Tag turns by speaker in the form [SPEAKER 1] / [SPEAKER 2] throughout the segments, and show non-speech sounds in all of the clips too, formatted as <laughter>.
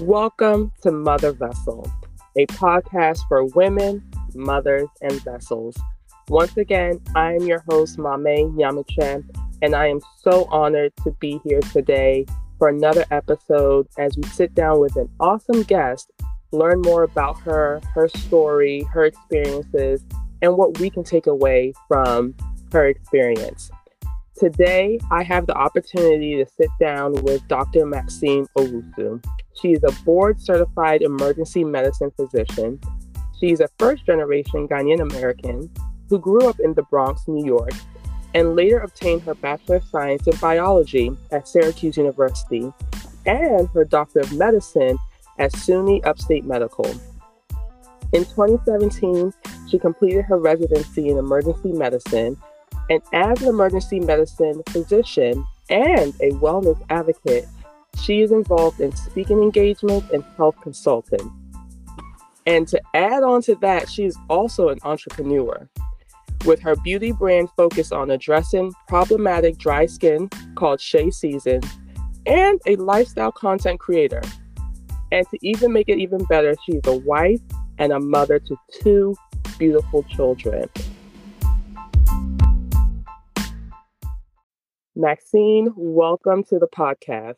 [SPEAKER 1] Welcome to Mother Vessel, a podcast for women, mothers, and vessels. Once again, I am your host, Maame Nyamache, and I am so honored to be here today for another episode as we sit down with an awesome guest, learn more about her, her story, her experiences, and what we can take away from her experience. Today, I have the opportunity to sit down with Dr. Maxine Owusu. She is a board certified emergency medicine physician. She's a first generation Ghanaian American who grew up in the Bronx, New York, and later obtained her Bachelor of Science in Biology at Syracuse University and her Doctor of Medicine at SUNY Upstate Medical. In 2017, she completed her residency in emergency medicine, and as an emergency medicine physician and a wellness advocate, she is involved in speaking engagements and health consulting. And to add on to that, she is also an entrepreneur with her beauty brand focused on addressing problematic dry skin called Shea Season and a lifestyle content creator. And to even make it even better, she's a wife and a mother to two beautiful children. Maxine, welcome to the podcast.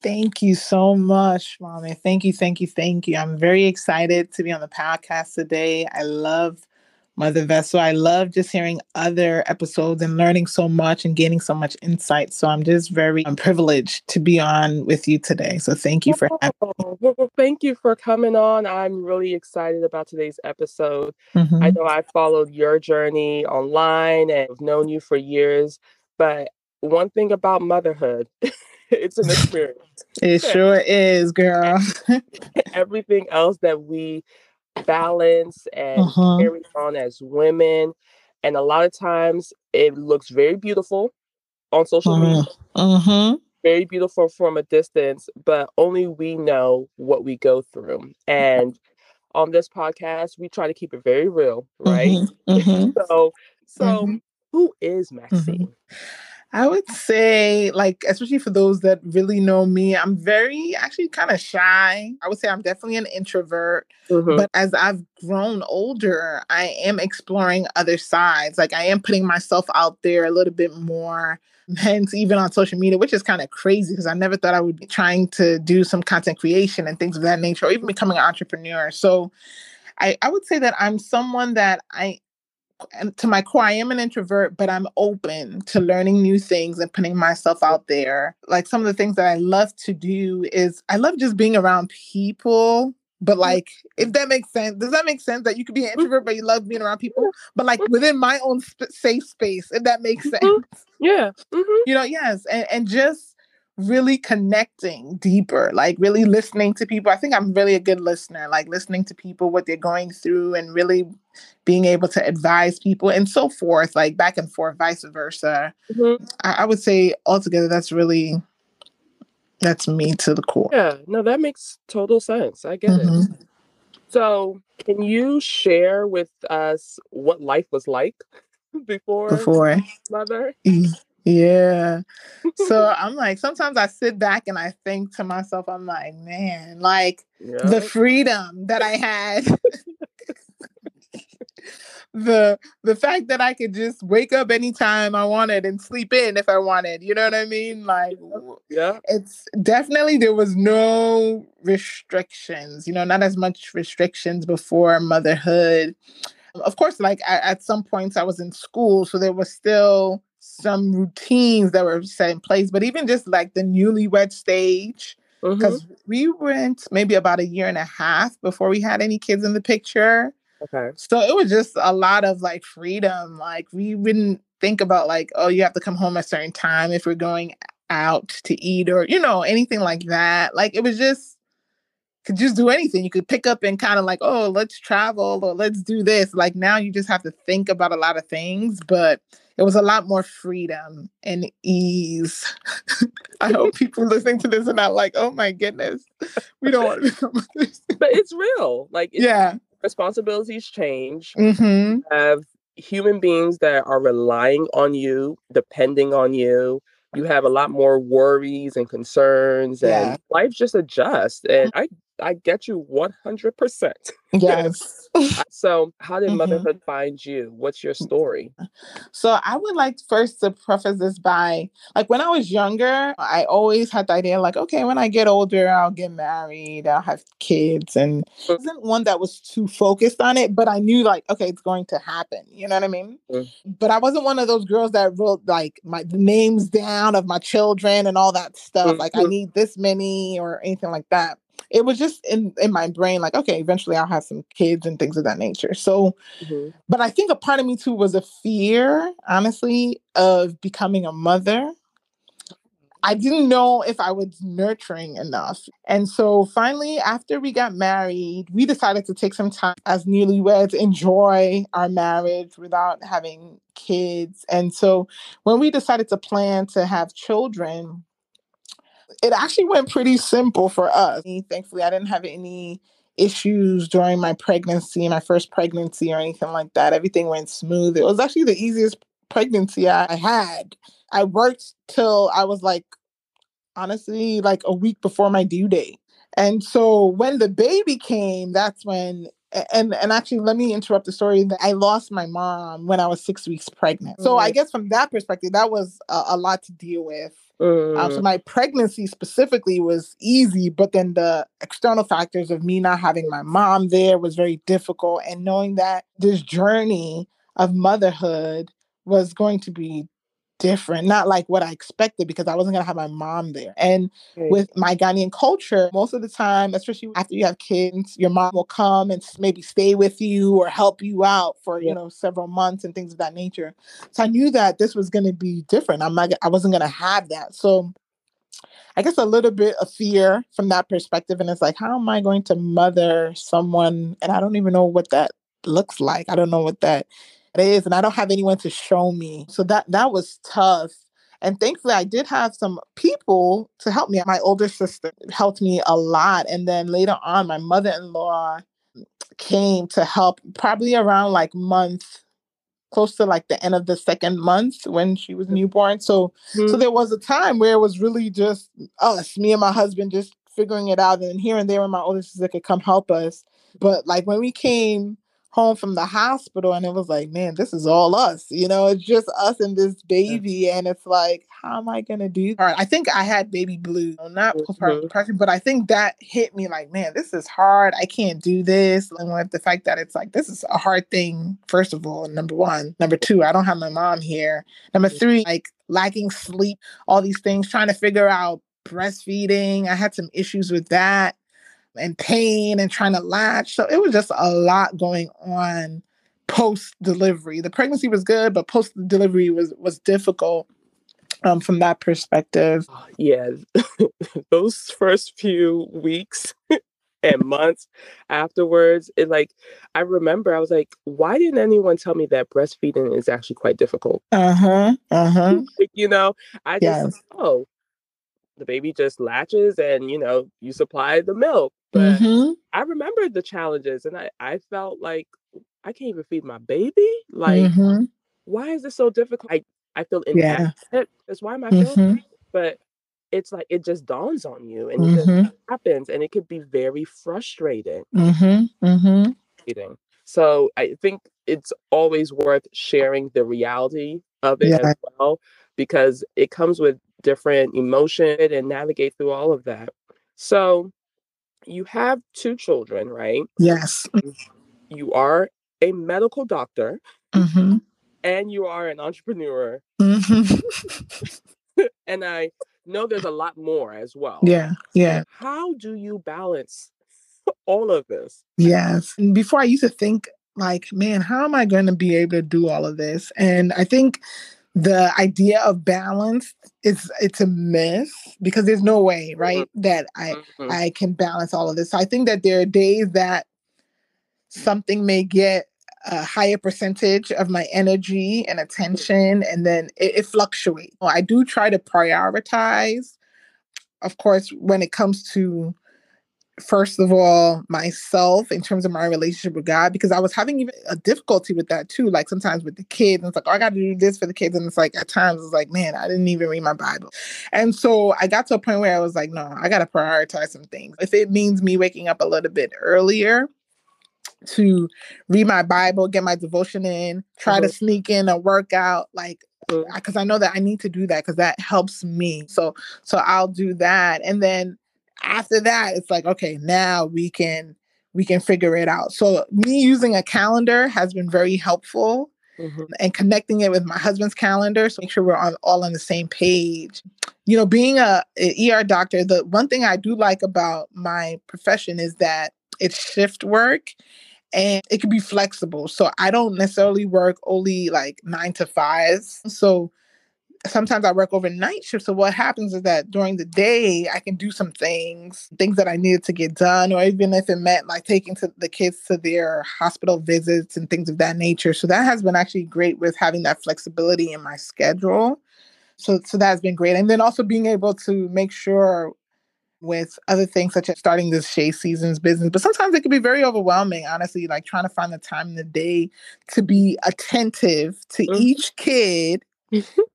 [SPEAKER 2] Thank you so much, Mommy. Thank you, thank you, thank you. I'm very excited to be on the podcast today. I love Mother Vessel. I love just hearing other episodes and learning so much and gaining so much insight. So I'm just very I'm privileged to be on with you today. So thank you for having me.
[SPEAKER 1] Well, thank you for coming on. I'm really excited about today's episode. Mm-hmm. I know I followed your journey online and known you for years, but one thing about motherhood <laughs> it's an experience. <laughs>
[SPEAKER 2] it sure is, girl. <laughs>
[SPEAKER 1] Everything else that we balance and uh-huh. carry on as women. And a lot of times it looks very beautiful on social uh-huh. media. Uh-huh. Very beautiful from a distance, but only we know what we go through. And on this podcast, we try to keep it very real, right? Mm-hmm. So, so who is Maxine?
[SPEAKER 2] I would say, like, especially for those that really know me, I'm very actually kind of shy. I would say I'm definitely an introvert. Mm-hmm. But as I've grown older, I am exploring other sides. Like, I am putting myself out there a little bit more, <laughs> hence, even on social media, which is kind of crazy because I never thought I would be trying to do some content creation and things of that nature, or even becoming an entrepreneur. So, I, I would say that I'm someone that I to my core, I am an introvert, but I'm open to learning new things and putting myself out there. Like some of the things that I love to do is I love just being around people. But mm-hmm. like, if that makes sense, does that make sense that you could be an mm-hmm. introvert but you love being around people? But like within my own sp- safe space, if that makes
[SPEAKER 1] mm-hmm. sense. Yeah.
[SPEAKER 2] Mm-hmm. You know, yes, and and just really connecting deeper, like really listening to people. I think I'm really a good listener, like listening to people, what they're going through, and really being able to advise people and so forth, like back and forth, vice versa. Mm-hmm. I, I, would say altogether, that's really that's me to the core.
[SPEAKER 1] Yeah, no, that makes total sense. I get mm-hmm. it. So, can you share with us what life was like <laughs> before
[SPEAKER 2] before
[SPEAKER 1] mother?
[SPEAKER 2] Yeah. So <laughs> I'm like, sometimes I sit back and I think to myself, I'm like, man, like yeah. the freedom that I had. <laughs> the the fact that I could just wake up anytime I wanted and sleep in if I wanted. You know what I mean? Like
[SPEAKER 1] yeah.
[SPEAKER 2] It's definitely there was no restrictions, you know, not as much restrictions before motherhood. Of course, like I, at some points I was in school, so there was still some routines that were set in place, but even just like the newlywed stage, because mm-hmm. we went maybe about a year and a half before we had any kids in the picture.
[SPEAKER 1] Okay.
[SPEAKER 2] So it was just a lot of like freedom. Like we wouldn't think about like, oh, you have to come home at a certain time if we're going out to eat or, you know, anything like that. Like it was just could just do anything. You could pick up and kind of like, oh, let's travel or let's do this. Like now you just have to think about a lot of things, but it was a lot more freedom and ease. <laughs> I hope people listening to this are not like, oh my goodness, we don't want to become
[SPEAKER 1] this. But it's real. Like, it's,
[SPEAKER 2] yeah,
[SPEAKER 1] responsibilities change. Mm-hmm. have human beings that are relying on you, depending on you. you have a lot more worries and concerns and yeah. life just adjusts and i i get you 100% <laughs>
[SPEAKER 2] yes
[SPEAKER 1] so how did mm-hmm. motherhood find you what's your story
[SPEAKER 2] so i would like first to preface this by like when i was younger i always had the idea like okay when i get older i'll get married i'll have kids and mm. wasn't one that was too focused on it but i knew like okay it's going to happen you know what i mean mm. but i wasn't one of those girls that wrote like my names down of my children and all that stuff. Mm-hmm. Like I need this many or anything like that. It was just in in my brain, like, okay, eventually I'll have some kids and things of that nature. So, mm-hmm. but I think a part of me too was a fear, honestly, of becoming a mother. I didn't know if I was nurturing enough. And so finally, after we got married, we decided to take some time as newlyweds, enjoy our marriage without having kids. And so when we decided to plan to have children, it actually went pretty simple for us. Thankfully, I didn't have any issues during my pregnancy, my first pregnancy, or anything like that. Everything went smooth. It was actually the easiest pregnancy I had. I worked till I was like, honestly, like a week before my due date. And so when the baby came, that's when and and actually let me interrupt the story that I lost my mom when I was six weeks pregnant. So I mm. guess from that perspective, that was a, a lot to deal with. Mm. Um, so mm. my pregnancy specifically was easy, but then the external factors of me not having my mom there was very difficult. And knowing that this journey of motherhood was going to be different, not like what I expected because I wasn't gonna have my mom there. And with my Ghanaian culture, most of the time, especially after you have kids, your mom will come and maybe stay with you or help you out for yeah. you know several months and things of that nature. So I knew that this was gonna be different. I'm not, I wasn't gonna have that. So I guess a little bit of fear from that perspective. And it's like, how am I going to mother someone? And I don't even know what that looks like. I don't know what that is and I don't have anyone to show me. So that that was tough. And thankfully I did have some people to help me. My older sister helped me a lot. And then later on my mother-in-law came to help probably around like month close to like the end of the second month when she was newborn. So mm-hmm. so there was a time where it was really just us, me and my husband just figuring it out and here and there when my older sister could come help us. But like when we came home from the hospital and it was like, man, this is all us. You know, it's just us and this baby. Yeah. And it's like, how am I gonna do that? I think I had baby blue, not postpartum mm-hmm. depression, but I think that hit me like, man, this is hard. I can't do this. And with the fact that it's like this is a hard thing, first of all, number one. Number two, I don't have my mom here. Number mm-hmm. three, like lacking sleep, all these things, trying to figure out breastfeeding. I had some issues with that and pain and trying to latch. So it was just a lot going on post delivery. The pregnancy was good, but post delivery was was difficult um, from that perspective.
[SPEAKER 1] Yeah, <laughs> those first few weeks <laughs> and months afterwards, it like I remember I was like, why didn't anyone tell me that breastfeeding is actually quite difficult? <laughs>
[SPEAKER 2] Uh huh. Uh huh.
[SPEAKER 1] you know, I just yes. oh, the baby just latches and you know you supply the milk but mm-hmm. i remember the challenges and i i felt like i can't even feed my baby like mm-hmm. why is this so difficult i i feel inadequate yeah. that's why am i feeling mm-hmm. but it's like it just dawns on you and it mm-hmm. happens and it could be very frustrating
[SPEAKER 2] mm-hmm.
[SPEAKER 1] so i think it's always worth sharing the reality of it yeah. as well because it comes with different emotion and navigate through all of that. So you have two children, right?
[SPEAKER 2] Yes.
[SPEAKER 1] You are a medical doctor
[SPEAKER 2] mm-hmm.
[SPEAKER 1] and you are an entrepreneur.
[SPEAKER 2] Mm-hmm. <laughs> <laughs>
[SPEAKER 1] and I know there's a lot more as well.
[SPEAKER 2] Yeah. Yeah.
[SPEAKER 1] How do you balance <laughs> all of this?
[SPEAKER 2] Yes. Before I used to think like, man, how am I going to be able to do all of this? And I think the idea of balance is it's a myth because there's no way right mm-hmm. that i mm-hmm. i can balance all of this so i think that there are days that something may get a higher percentage of my energy and attention and then it, it fluctuates i do try to prioritize of course when it comes to first of all myself in terms of my relationship with God because I was having even a difficulty with that too. Like sometimes with the kids, and it's like, oh, I got to do this for the kids, and it's like at times it's like, man, I didn't even read my Bible, and so I got to a point where I was like, no, I got to prioritize some things. If it means me waking up a little bit earlier to read my Bible, get my devotion in, try mm-hmm. to sneak in a workout, like because mm-hmm. I know that I need to do that because that helps me. So so I'll do that, and then after that, it's like okay, now we can we can figure it out. So me using a calendar has been very helpful. Mm-hmm. And connecting it with my husband's calendar, so make sure we're on, all on the same page. You know, being a, a ER doctor, the one thing I do like about my profession is that it's shift work and it can be flexible. So I don't necessarily work only like nine to fives. So sometimes I work overnight shifts. So what happens is that during the day I can do some things, things that I needed to get done, or even if it meant like taking to the kids to their hospital visits and things of that nature. So that has been actually great with having that flexibility in my schedule. So so that's been great. And then also being able to make sure with other things such as starting this Shea Seasons business. But sometimes it can be very overwhelming, honestly, like trying to find the time in the day to be attentive to mm-hmm. each kid.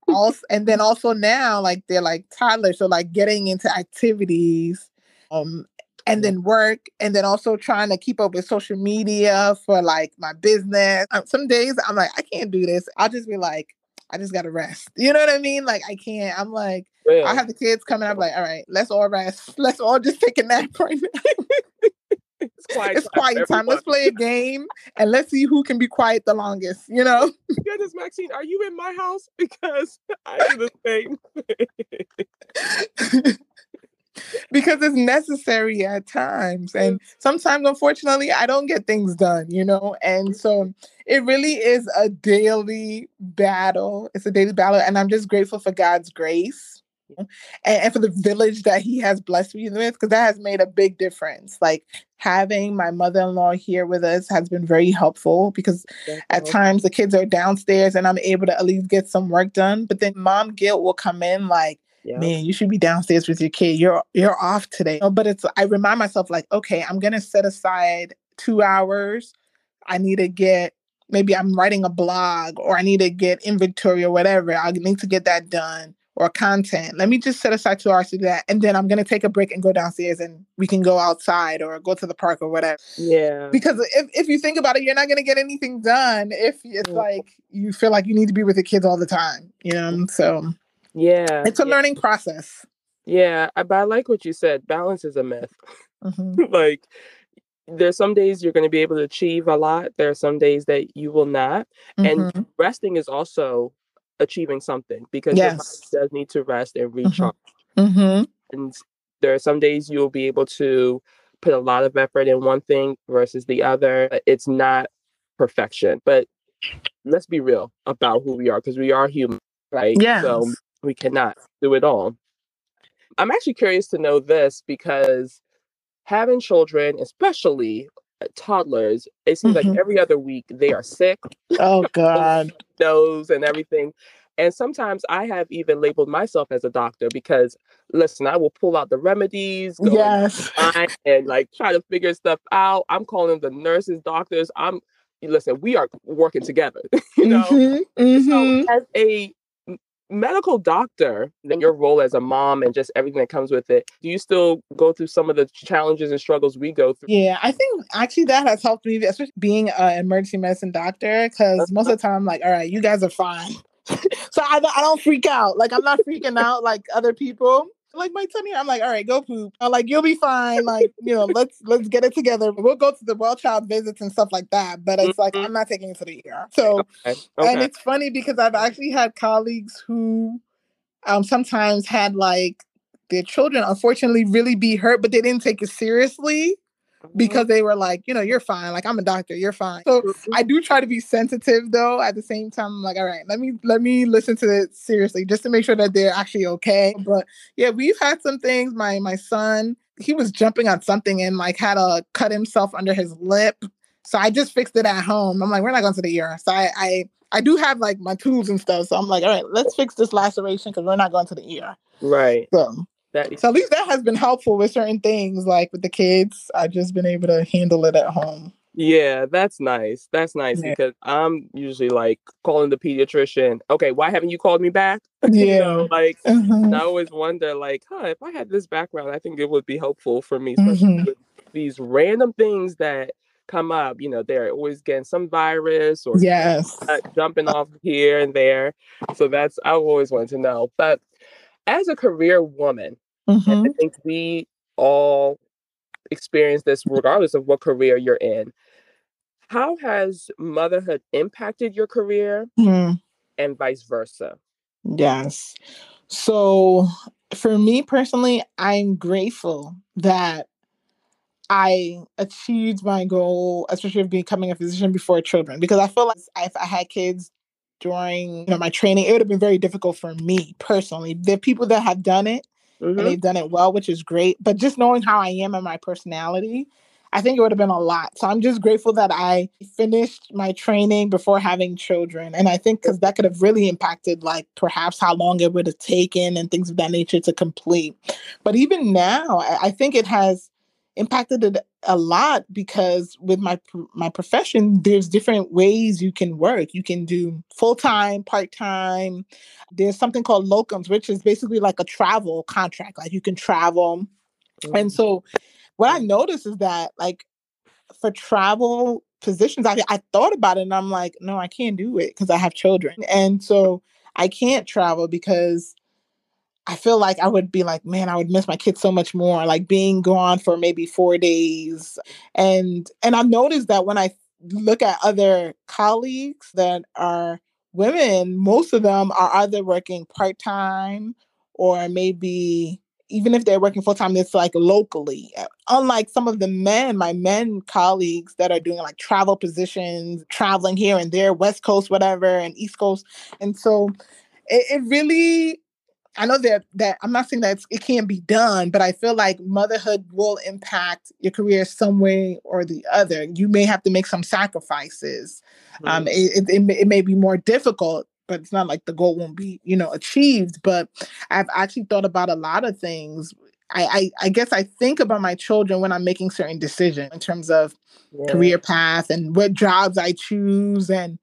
[SPEAKER 2] Also, and then also now, like they're like toddlers, so like getting into activities, um, and then work, and then also trying to keep up with social media for like my business. Um, some days I'm like, I can't do this. I'll just be like, I just gotta rest. You know what I mean? Like I can't. I'm like, Really? I have the kids coming up like, all right, let's all rest. <laughs> Let's all just take a nap right now. <laughs> it's quiet, it's time, quiet time. Let's play a game and let's see who can be quiet the longest, you know? <laughs>
[SPEAKER 1] Goodness, Maxine, are you in my house? <laughs> Because I do the
[SPEAKER 2] same. <laughs> because it's necessary at times. And sometimes, unfortunately, I don't get things done, you know? And so it really is a daily battle. It's a daily battle. And I'm just grateful for God's grace and, and for the village that he has blessed me with, because that has made a big difference. Like having my mother-in-law here with us has been very helpful because at times the kids are downstairs and I'm able to at least get some work done. But then mom guilt will come in like, yeah. man, you should be downstairs with your kid. You're you're off today. Oh, but it's I remind myself like, okay, I'm gonna set aside two hours. I need to get maybe I'm writing a blog or I need to get inventory or whatever. I need to get that done or content. Let me just set aside two hours to do that. And then I'm going to take a break and go downstairs and we can go outside or go to the park or whatever.
[SPEAKER 1] Yeah.
[SPEAKER 2] Because if, if you think about it, you're not going to get anything done if it's yeah. like you feel like you need to be with the kids all the time, you know? So,
[SPEAKER 1] yeah.
[SPEAKER 2] It's a
[SPEAKER 1] yeah.
[SPEAKER 2] learning process.
[SPEAKER 1] Yeah. I, but I like what you said. Balance is a myth. Mm-hmm. <laughs> like, there's some days you're going to be able to achieve a lot. There are some days that you will not. Mm-hmm. And resting is also achieving something because yes. does need to rest and mm-hmm. recharge. Mm-hmm. And there are some days you'll be able to put a lot of effort in one thing versus the other. It's not perfection, but let's be real about who we are because we are human, right?
[SPEAKER 2] Yeah.
[SPEAKER 1] So we cannot do it all. I'm actually curious to know this because having children, especially toddlers, it seems mm-hmm. like every other week they are sick.
[SPEAKER 2] Oh <laughs> God.
[SPEAKER 1] Nose and everything. And sometimes I have even labeled myself as a doctor because listen, I will pull out the remedies,
[SPEAKER 2] yes, <laughs>
[SPEAKER 1] and like try to figure stuff out. I'm calling the nurses, doctors. I'm listen, we are working together, <laughs> you know. Mm-hmm, mm-hmm. So as a medical doctor, then mm-hmm. your role as a mom and just everything that comes with it, do you still go through some of the challenges and struggles we go through?
[SPEAKER 2] Yeah, I think actually that has helped me, especially being an emergency medicine doctor, because most of uh-huh. the time I'm like, all right, you guys are fine. <laughs> so I, I don't freak out. Like I'm not freaking out like other people like my tummy. I'm like, all right, go poop. I'm like, you'll be fine. Like, you know, let's let's get it together. We'll go to the well child visits and stuff like that. But it's mm-hmm. like I'm not taking it to the ER. So okay. Okay. and it's funny because I've actually had colleagues who um sometimes had like their children unfortunately really be hurt, but they didn't take it seriously because they were like, you know, you're fine. Like I'm a doctor, you're fine. So I do try to be sensitive though. At the same time, I'm like, all right, let me let me listen to it seriously just to make sure that they're actually okay. But yeah, we've had some things. My my son, he was jumping on something and like had to cut himself under his lip. So I just fixed it at home. I'm like, we're not going to the ER. So I I I do have like my tools and stuff. So I'm like, all right, let's fix this laceration because we're not going to the ER.
[SPEAKER 1] Right.
[SPEAKER 2] So That so at least that has been helpful with certain things, like with the kids. I've just been able to handle it at home.
[SPEAKER 1] Yeah, that's nice. That's nice yeah. because I'm usually like calling the pediatrician. Okay, why haven't you called me back? <laughs>
[SPEAKER 2] Yeah,
[SPEAKER 1] you know, like mm-hmm. I always wonder, like, huh, if I had this background, I think it would be helpful for me, especially mm-hmm. with these random things that come up. You know, they're always getting some virus or
[SPEAKER 2] yes,
[SPEAKER 1] jumping off here and there. So that's I've always wanted to know. But as a career woman, mm-hmm. I think we all experience this regardless of what career you're in. How has motherhood impacted your career mm. and vice versa?
[SPEAKER 2] Yes. So, for me personally, I'm grateful that I achieved my goal, especially of becoming a physician before children, because I feel like if I had kids during you know my training, it would have been very difficult for me personally. The people that have done it mm-hmm. and they've done it well, which is great. But just knowing how I am and my personality, I think it would have been a lot. So I'm just grateful that I finished my training before having children. And I think because that could have really impacted, like, perhaps how long it would have taken and things of that nature to complete. But even now, I think it has impacted it a lot because with my my profession there's different ways you can work. You can do full-time part-time. There's something called locums which is basically like a travel contract like you can travel. Mm-hmm. and so what i noticed is that like for travel positions I, I thought about it and i'm like no i can't do it because i have children. And so i can't travel because I feel like I would be like, man, I would miss my kids so much more, like being gone for maybe four days. And and I've noticed that when I look at other colleagues that are women, most of them are either working part-time or maybe even if they're working full time, it's like locally. Uh, unlike some of the men, my men colleagues that are doing like travel positions, traveling here and there, West Coast, whatever, and East Coast. And so it, it really I know that that I'm not saying that it can't be done, but I feel like motherhood will impact your career some way or the other. You may have to make some sacrifices. Mm-hmm. Um, it, it, it, may be more difficult, but it's not like the goal won't be, you know, achieved. But I've actually thought about a lot of things. I, I, I guess I think about my children when I'm making certain decisions in terms of yeah. career path and what jobs I choose and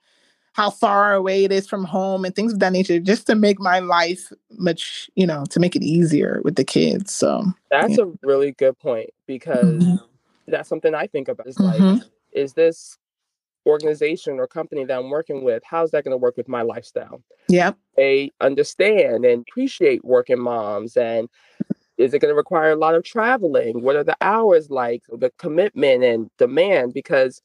[SPEAKER 2] how far away it is from home and things of that nature just to make my life much you know to make it easier with the kids so
[SPEAKER 1] that's yeah. a really good point because mm-hmm. that's something i think about is mm-hmm. like is this organization or company that i'm working with how's that going to work with my lifestyle
[SPEAKER 2] yeah
[SPEAKER 1] they understand and appreciate working moms and is it going to require a lot of traveling what are the hours like the commitment and demand because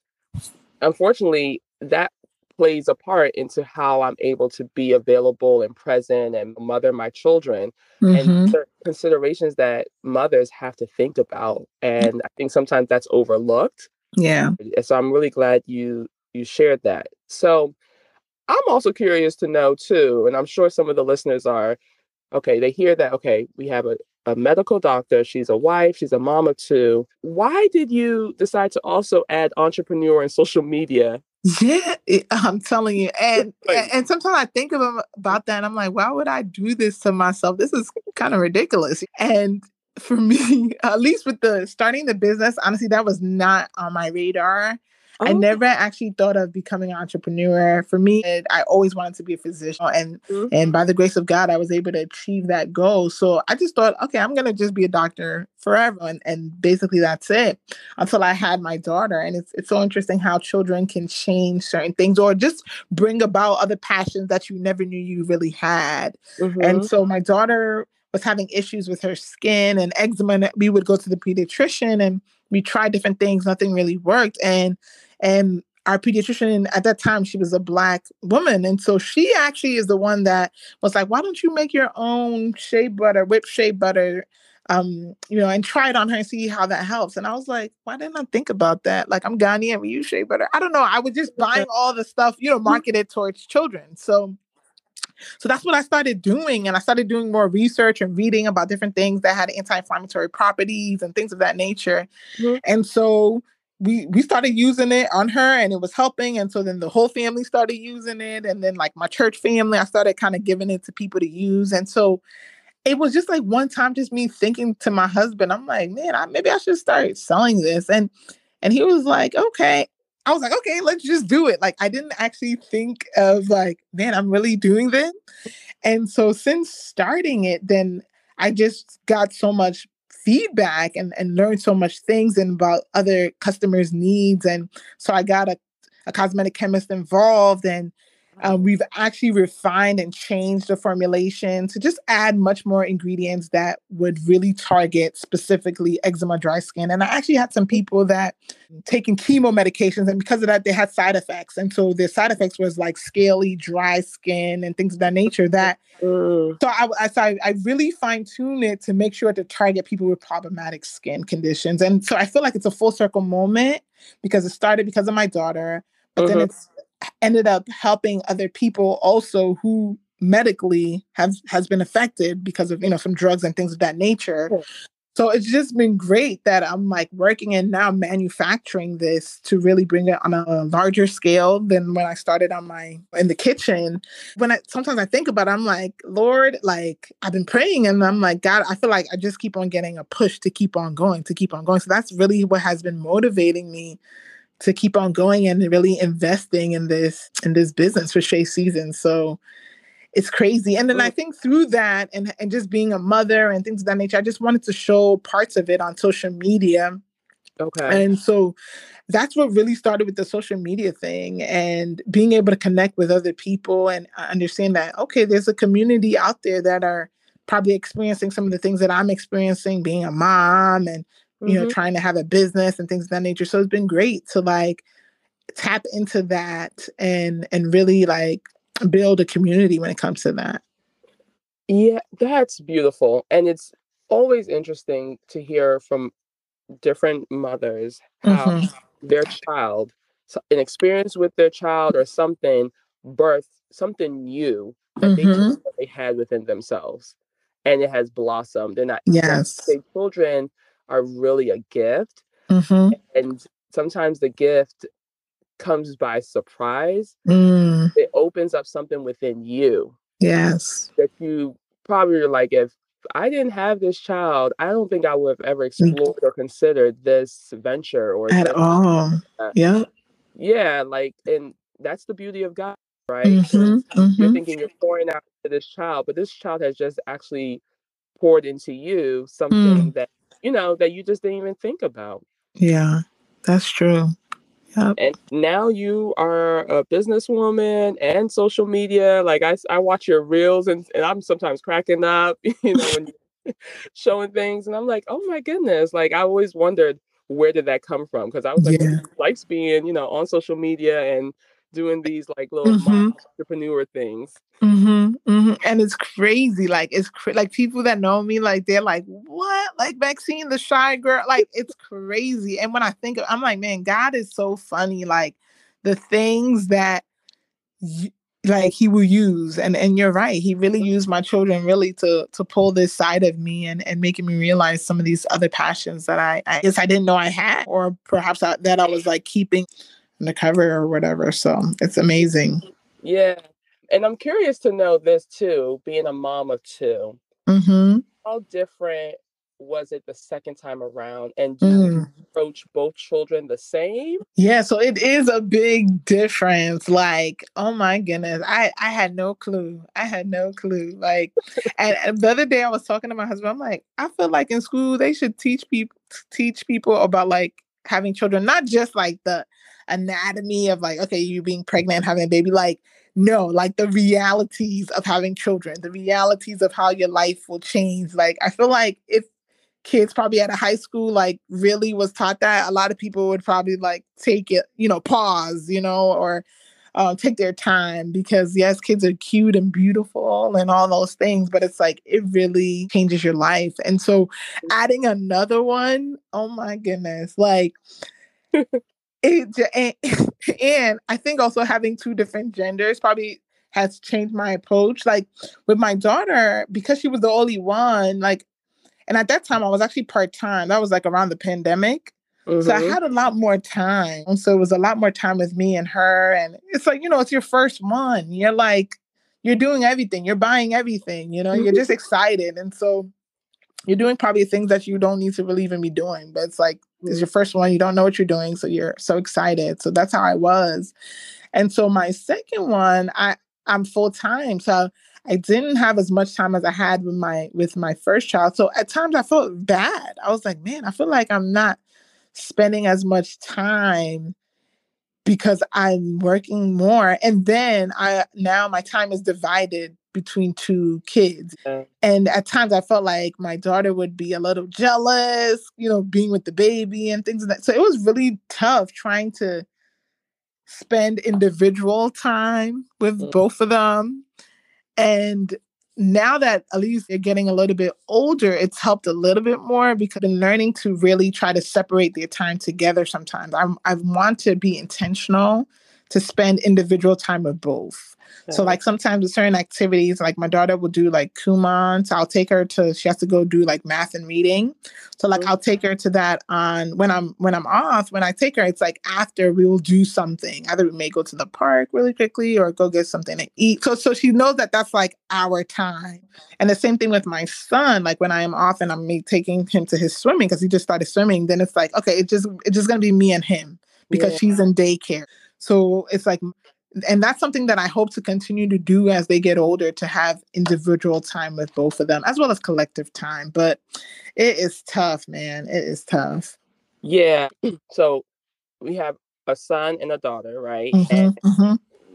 [SPEAKER 1] unfortunately that plays a part into how I'm able to be available and present and mother my children mm-hmm. and considerations that mothers have to think about. And I think sometimes that's overlooked.
[SPEAKER 2] Yeah.
[SPEAKER 1] So I'm really glad you you shared that. So I'm also curious to know too, and I'm sure some of the listeners are, okay, they hear that, okay, we have a, a medical doctor, she's a wife, she's a mom of two. Why did you decide to also add entrepreneur and social media <laughs>
[SPEAKER 2] yeah, I'm telling you, and, <laughs> and, and sometimes I think of them about that, and I'm like, why would I do this to myself? This is kind of ridiculous. And for <laughs> me, at least with the starting the business, honestly, that was not on my radar. I oh. never actually thought of becoming an entrepreneur. For me, I always wanted to be a physician, and mm-hmm. and by the grace of God, I was able to achieve that goal. So I just thought, okay, I'm gonna just be a doctor forever, and, and basically that's it. Until I had my daughter, and it's it's so interesting how children can change certain things or just bring about other passions that you never knew you really had. Mm-hmm. And so my daughter was having issues with her skin and eczema, and we would go to the pediatrician and we tried different things nothing really worked and and our pediatrician at that time she was a black woman. And so she actually is the one that was like why don't you make your own shea butter whipped shea butter um you know and try it on her and see how that helps? And i was like why didn't i think about that? Like i'm ghanaian we use shea butter. I don't know. I was just buying all the stuff you know marketed towards children. So so that's what I started doing. And I started doing more research and reading about different things that had anti inflammatory properties and things of that nature. Mm-hmm. And so we we started using it on her and it was helping and so then the whole family started using it and then like my church family i started kind of giving it to people to use and so it was just like one time just me thinking to my husband i'm like man I, maybe i should start selling this and and he was like okay. I was like okay let's just do it. Like i didn't actually think of like man i'm really doing this. And so since starting it then i just got so much feedback and, and learned so much things and about other customers needs. And so i got a, a cosmetic chemist involved and um, we've actually refined and changed the formulation to just add much more ingredients that would really target specifically eczema, dry skin. And I actually had some people that taking chemo medications, and because of that, they had side effects. And so the side effects was like scaly, dry skin, and things of that nature. That mm. so I, I, so I, I really fine tune it to make sure to target people with problematic skin conditions. And so I feel like it's a full circle moment because it started because of my daughter, but then mm-hmm. it's ended up helping other people also who medically have has been affected because of you know some drugs and things of that nature. So it's just been great that i'm like working and now manufacturing this to really bring it on a larger scale than when i started on my in the kitchen. When i sometimes i think about it i'm like lord like i've been praying and i'm like god i feel like i just keep on getting a push to keep on going to keep on going. So that's really what has been motivating me to keep on going and really investing in this in this business for Shea Season. So it's crazy. And then I think through that and, and just being a mother and things of that nature, I just wanted to show parts of it on social media. Okay. And so that's what really started with the social media thing and being able to connect with other people and understand that, okay, there's a community out there that are probably experiencing some of the things that I'm experiencing, being a mom and you mm-hmm. know, trying to have a business and things of that nature. So it's been great to like tap into that and and really like build a community when it comes to that.
[SPEAKER 1] Yeah, that's beautiful. And it's always interesting to hear from different mothers how mm-hmm. their child, an experience with their child or something, birth something new that mm-hmm. they, they had within themselves. And it has blossomed. And I,
[SPEAKER 2] yes.
[SPEAKER 1] children are really a gift. Mm-hmm. And sometimes the gift comes by surprise. Mm. It opens up something within you.
[SPEAKER 2] Yes.
[SPEAKER 1] That you probably are like, if I didn't have this child, I don't think I would have ever mm. explored or considered this venture or
[SPEAKER 2] at all. Yeah.
[SPEAKER 1] Yeah. Like, and that's the beauty of God, right? Mm-hmm. Mm-hmm. You're thinking you're pouring out to this child, but this child has just actually poured into you something mm. that you know, that you just didn't even think about.
[SPEAKER 2] Yeah, that's true.
[SPEAKER 1] Yep. And now you are a businesswoman and social media. Like I, I watch your reels and, and I'm sometimes cracking up, <laughs> you know, when <laughs> <laughs> showing things. And I'm like, oh my goodness. Like I always wondered where did that come from? Because I was like, yeah. likes being, you know, on social media and doing these like little mm-hmm. entrepreneur things.
[SPEAKER 2] Mm-hmm, mm-hmm. And it's crazy. Like it's cra- like people that know me, like they're like, "What? Like Maxine, the shy girl?" Like it's crazy. And when I think of, I'm like, man, God is so funny. Like the things that. Y- like he will use and and you're right he really used my children really to to pull this side of me and and making me realize some of these other passions that i i guess i didn't know i had or perhaps I, that i was like keeping the cover or whatever. So it's amazing.
[SPEAKER 1] Yeah. And I'm curious to know this too, being a mom of 2 mm-hmm. How different was it the second time around? And do mm. you approach both children the same?
[SPEAKER 2] Yeah, so it is a big difference. Like, oh my goodness, I I had no clue. I had no clue. Like, and, and the other day I was talking to my husband. I'm like, I feel like in school they should teach people teach people about like having children, not just like the anatomy of like, okay, you being pregnant, having a baby, like, no, like the realities of having children, the realities of how your life will change. Like, I feel like if kids probably at a high school like really was taught that, a lot of people would probably like take it, you know, pause, you know, or uh, take their time because yes, kids are cute and beautiful and all those things, but it's like it really changes your life. And so adding another one, oh my goodness, like it and, <laughs> and I think also having two different genders probably has changed my approach. Like with my daughter, because she was the only one, like, and at that time I was actually part time. That was like around the pandemic. Mm-hmm. So I mm-hmm. had a lot more time. So it was a lot more time with me and her. And it's like, you know, it's your first one. You're like, you're doing everything, you're buying everything, you know, you're just excited. And so you're doing probably things that you don't need to really even be doing, but it's like it's your first one, you don't know what you're doing, so you're so excited. So that's how I was. And so my second one, I I'm full time. So I didn't have as much time as I had with my with my first child. So at times I felt bad. I was like, man, I feel like I'm not spending as much time because I'm working more. And then I now my time is divided between two kids. And at times I felt like my daughter would be a little jealous, you know, being with the baby and things like that. So it was really tough trying to spend individual time with mm. both of them. And now that at least they're getting a little bit older, it's helped a little bit more because I've been learning to really try to separate their time together sometimes. I'm, I want to be intentional to spend individual time with both. So like sometimes with certain activities, like my daughter will do like Kumon. So I'll take her to she has to go do like math and reading. So like mm-hmm. I'll take her to that on when I'm when I'm off, when I take her, it's like after we will do something. Either we may go to the park really quickly or go get something to eat. So so she knows that that's like our time. And the same thing with my son, like when I am off and I'm me taking him to his swimming because he just started swimming, then it's like, okay, it just it's just gonna be me and him because yeah. she's in daycare. So it's like and that's something that I hope to continue to do as they get older to have individual time with both of them as well as collective time. But it is tough, man. It is tough.
[SPEAKER 1] Yeah. <clears throat> So we have a son and a daughter, right? Mm-hmm, and mm-hmm.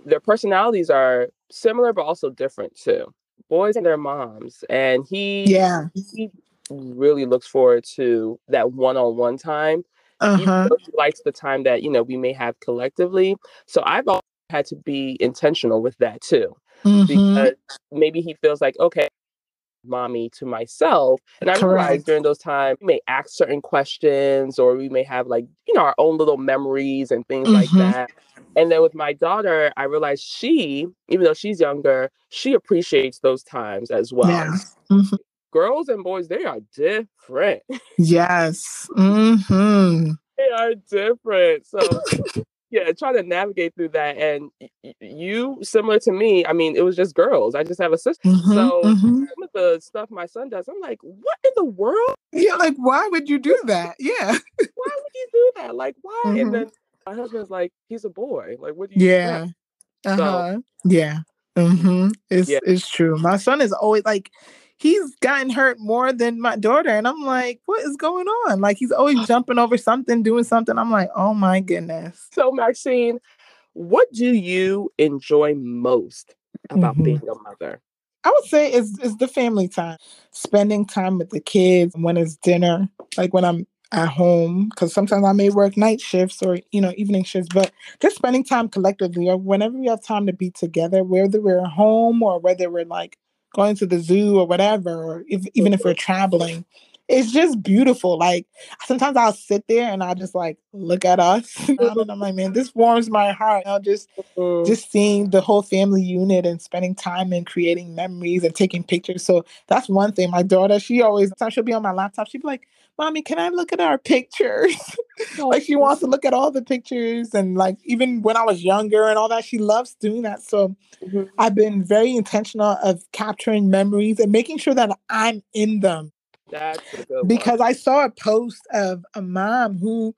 [SPEAKER 1] their personalities are similar but also different too. Boys and their moms. And he
[SPEAKER 2] yeah
[SPEAKER 1] he really looks forward to that one-on-one time. Uh-huh. He likes the time that you know we may have collectively. So I've had to be intentional with that too. Mm-hmm. Because maybe he feels like, okay, mommy to myself. And I Correct. realize during those times we may ask certain questions or we may have like, you know, our own little memories and things mm-hmm. like that. And then with my daughter, I realized she, even though she's younger, she appreciates those times as well. Yeah. Mm-hmm. Girls and boys, they are different.
[SPEAKER 2] Yes. Mm-hmm. <laughs>
[SPEAKER 1] they are different. So <laughs> yeah try to navigate through that and you similar to me i mean it was just girls i just have a sister mm-hmm, so mm-hmm. some of the stuff my son does i'm like what in the world?
[SPEAKER 2] Yeah like why would you do that? Yeah.
[SPEAKER 1] Why would you do that? Like why? Mm-hmm. and then my husband's like he's a boy like what do you
[SPEAKER 2] yeah uh-huh so, yeah mm-hmm it's yeah. it's true my son is always like he's gotten hurt more than my daughter. And I'm like, what is going on? Like he's always <sighs> jumping over something, doing something. I'm like, oh my goodness.
[SPEAKER 1] So Maxine, what do you enjoy most about mm-hmm. being a mother?
[SPEAKER 2] I would say it's, it's the family time, spending time with the kids when it's dinner, like when I'm at home, because sometimes I may work night shifts or, you know, evening shifts, but just spending time collectively or whenever we have time to be together, whether we're home or whether we're like going to the zoo or whatever, or if, even if we're traveling. It's just beautiful. Like sometimes I'll sit there and I'll just like look at us, <laughs> and I'm like, man, this warms my heart. I'll just mm-hmm. just seeing the whole family unit and spending time and creating memories and taking pictures. So that's one thing. My daughter, she always she'll be on my laptop. She'll be like, Mommy, can I look at our pictures? <laughs> like she wants to look at all the pictures and like even when I was younger and all that, she loves doing that. So mm-hmm. I've been very intentional of capturing memories and making sure that I'm in them.
[SPEAKER 1] That's
[SPEAKER 2] because I saw a post of a mom who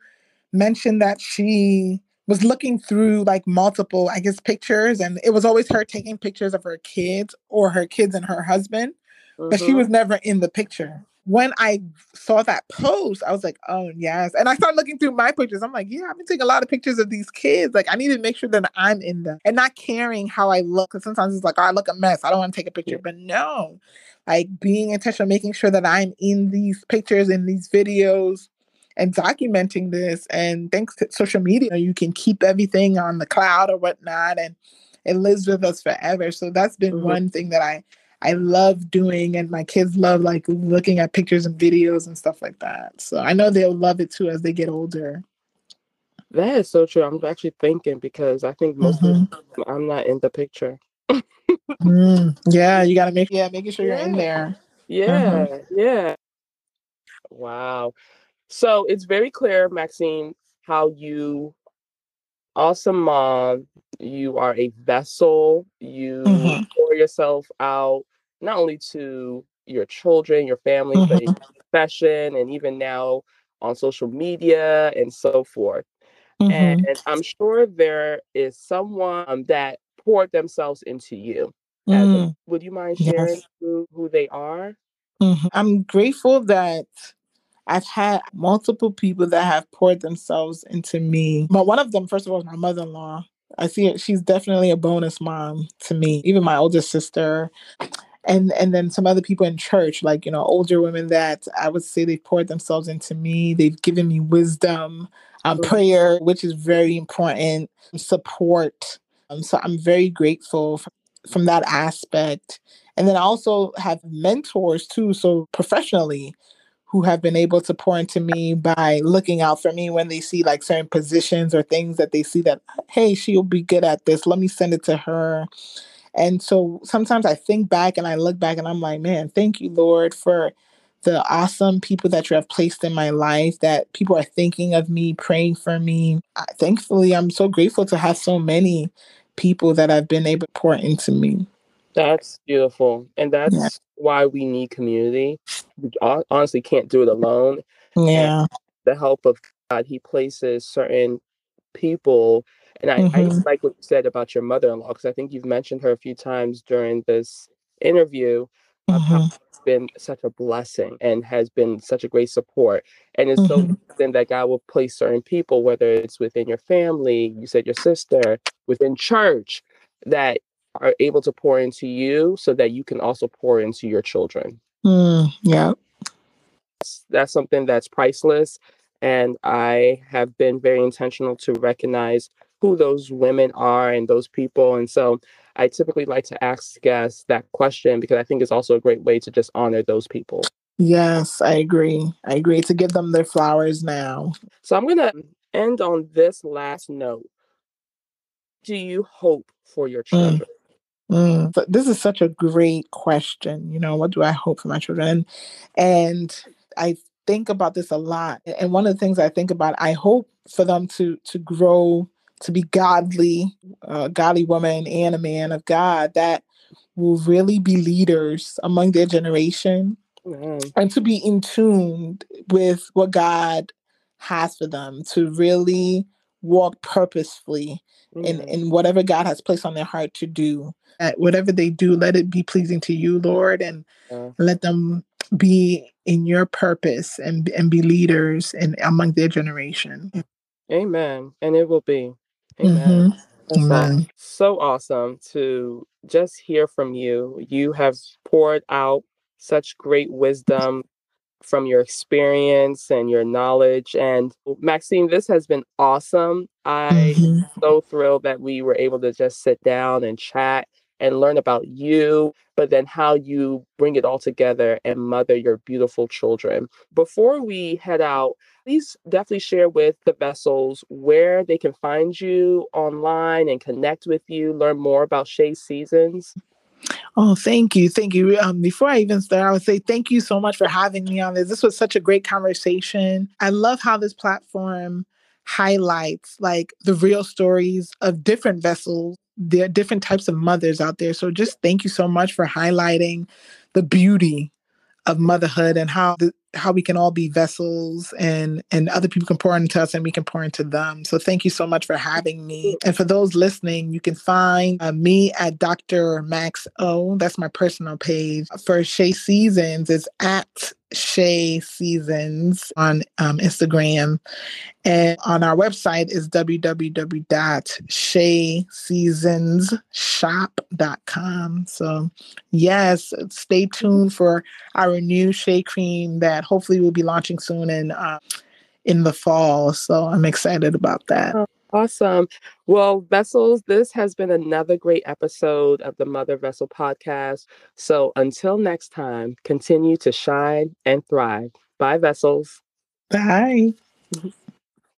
[SPEAKER 2] mentioned that she was looking through like multiple, I guess, pictures, and it was always her taking pictures of her kids or her kids and her husband, mm-hmm. but she mm-hmm. was never in the picture when I saw that post, I was like, oh, yes. And I started looking through my pictures. I'm like, yeah, I've been taking a lot of pictures of these kids. Like, I need to make sure that I'm in them and not caring how I look. Because sometimes it's like, oh, I look a mess. I don't want to take a picture. But no, like being intentional, making sure that I'm in these pictures, in these videos, and documenting this. And thanks to social media, you can keep everything on the cloud or whatnot. And it lives with us forever. So that's been mm-hmm. one thing that I I love doing, and my kids love like looking at pictures and videos and stuff like that. So I know they'll love it too as they get older.
[SPEAKER 1] That is so true. I'm actually thinking because I think most mm-hmm. of I'm not in the picture.
[SPEAKER 2] mm, yeah, you got to make yeah, making sure yeah. you're in there.
[SPEAKER 1] Yeah, mm-hmm. yeah. Wow. So it's very clear, Maxine, how you awesome mom. You are a vessel. You mm-hmm. pour yourself out not only to your children, your family, mm-hmm. but your profession, and even now on social media and so forth. Mm-hmm. And I'm sure there is someone that poured themselves into you. Mm. A, would you mind sharing yes. who, who they are?
[SPEAKER 2] Mm-hmm. I'm grateful that I've had multiple people that have poured themselves into me. But one of them, first of all, is my mother in law. I see it. She's definitely a bonus mom to me. Even my older sister, and and then some other people in church, like you know, older women that I would say they poured themselves into me. They've given me wisdom, um, prayer, which is very important, support. Um, so I'm very grateful for, from that aspect. And then I also have mentors too. So professionally, who have been able to pour into me by looking out for me when they see like certain positions or things that they see that, hey, she'll be good at this. Let me send it to her. And so sometimes I think back and I look back and I'm like, man, thank you, Lord, for the awesome people that you have placed in my life, that people are thinking of me, praying for me. thankfully, I'm so grateful to have so many people that have been able to pour into me.
[SPEAKER 1] That's beautiful. And that's yeah. why we need community. We honestly can't do it alone.
[SPEAKER 2] Yeah. And
[SPEAKER 1] the help of God, He places certain people. And I, mm-hmm. I like what you said about your mother in law, because I think you've mentioned her a few times during this interview. Mm-hmm. It's been such a blessing and has been such a great support. And it's mm-hmm. so then that God will place certain people, whether it's within your family, you said your sister, within church, that are able to pour into you so that you can also pour into your children.
[SPEAKER 2] Mm, yeah.
[SPEAKER 1] That's, that's something that's priceless. And I have been very intentional to recognize who those women are and those people. And so I typically like to ask guests that question because I think it's also a great way to just honor those people.
[SPEAKER 2] Yes, I agree. I agree to give them their flowers now.
[SPEAKER 1] So I'm going to end on this last note. Do you hope for your mm. children? Mm.
[SPEAKER 2] Mm, this is such a great question. You know, what do I hope for my children? And I think about this a lot. And one of the things I think about, I hope for them to to grow to be godly, uh, godly woman and a man of God that will really be leaders among their generation mm. and to be in tune with what God has for them, to really walk purposefully mm. in, in whatever God has placed on their heart to do that whatever they do, let it be pleasing to you, Lord, and let them be in your purpose and and be leaders and among their generation.
[SPEAKER 1] Amen. And it will be. Amen. Mm-hmm. Amen. So, so awesome to just hear from you. You have poured out such great wisdom from your experience and your knowledge. And Maxine, this has been awesome. I'm mm-hmm. so thrilled that we were able to just sit down and chat and learn about you, but then how you bring it all together and mother your beautiful children. Before we head out, please definitely share with the vessels where they can find you online and connect with you, learn more about Shea Seasons.
[SPEAKER 2] Oh, thank you. Thank you. Um, before I even start, I would say thank you so much for having me on this. This was such a great conversation. I love how this platform highlights like the real stories of different vessels are different types of mothers out there. So just thank you so much for highlighting the beauty of motherhood and how the, how we can all be vessels and and other people can pour into us and we can pour into them. So thank you so much for having me. And for those listening, you can find uh, me at Dr. Max O. That's my personal page. For Shea Seasons, it's at Shea Seasons on um, Instagram. And on our website is www.sheaseasonsshop.com. So, yes, stay tuned for our new Shea cream that hopefully will be launching soon in, uh, in the fall. So, I'm excited about that.
[SPEAKER 1] Oh, awesome. Well, Vessels, this has been another great episode of the Mother Vessel podcast. So, until next time, continue to shine and thrive. Bye, Vessels.
[SPEAKER 2] Bye.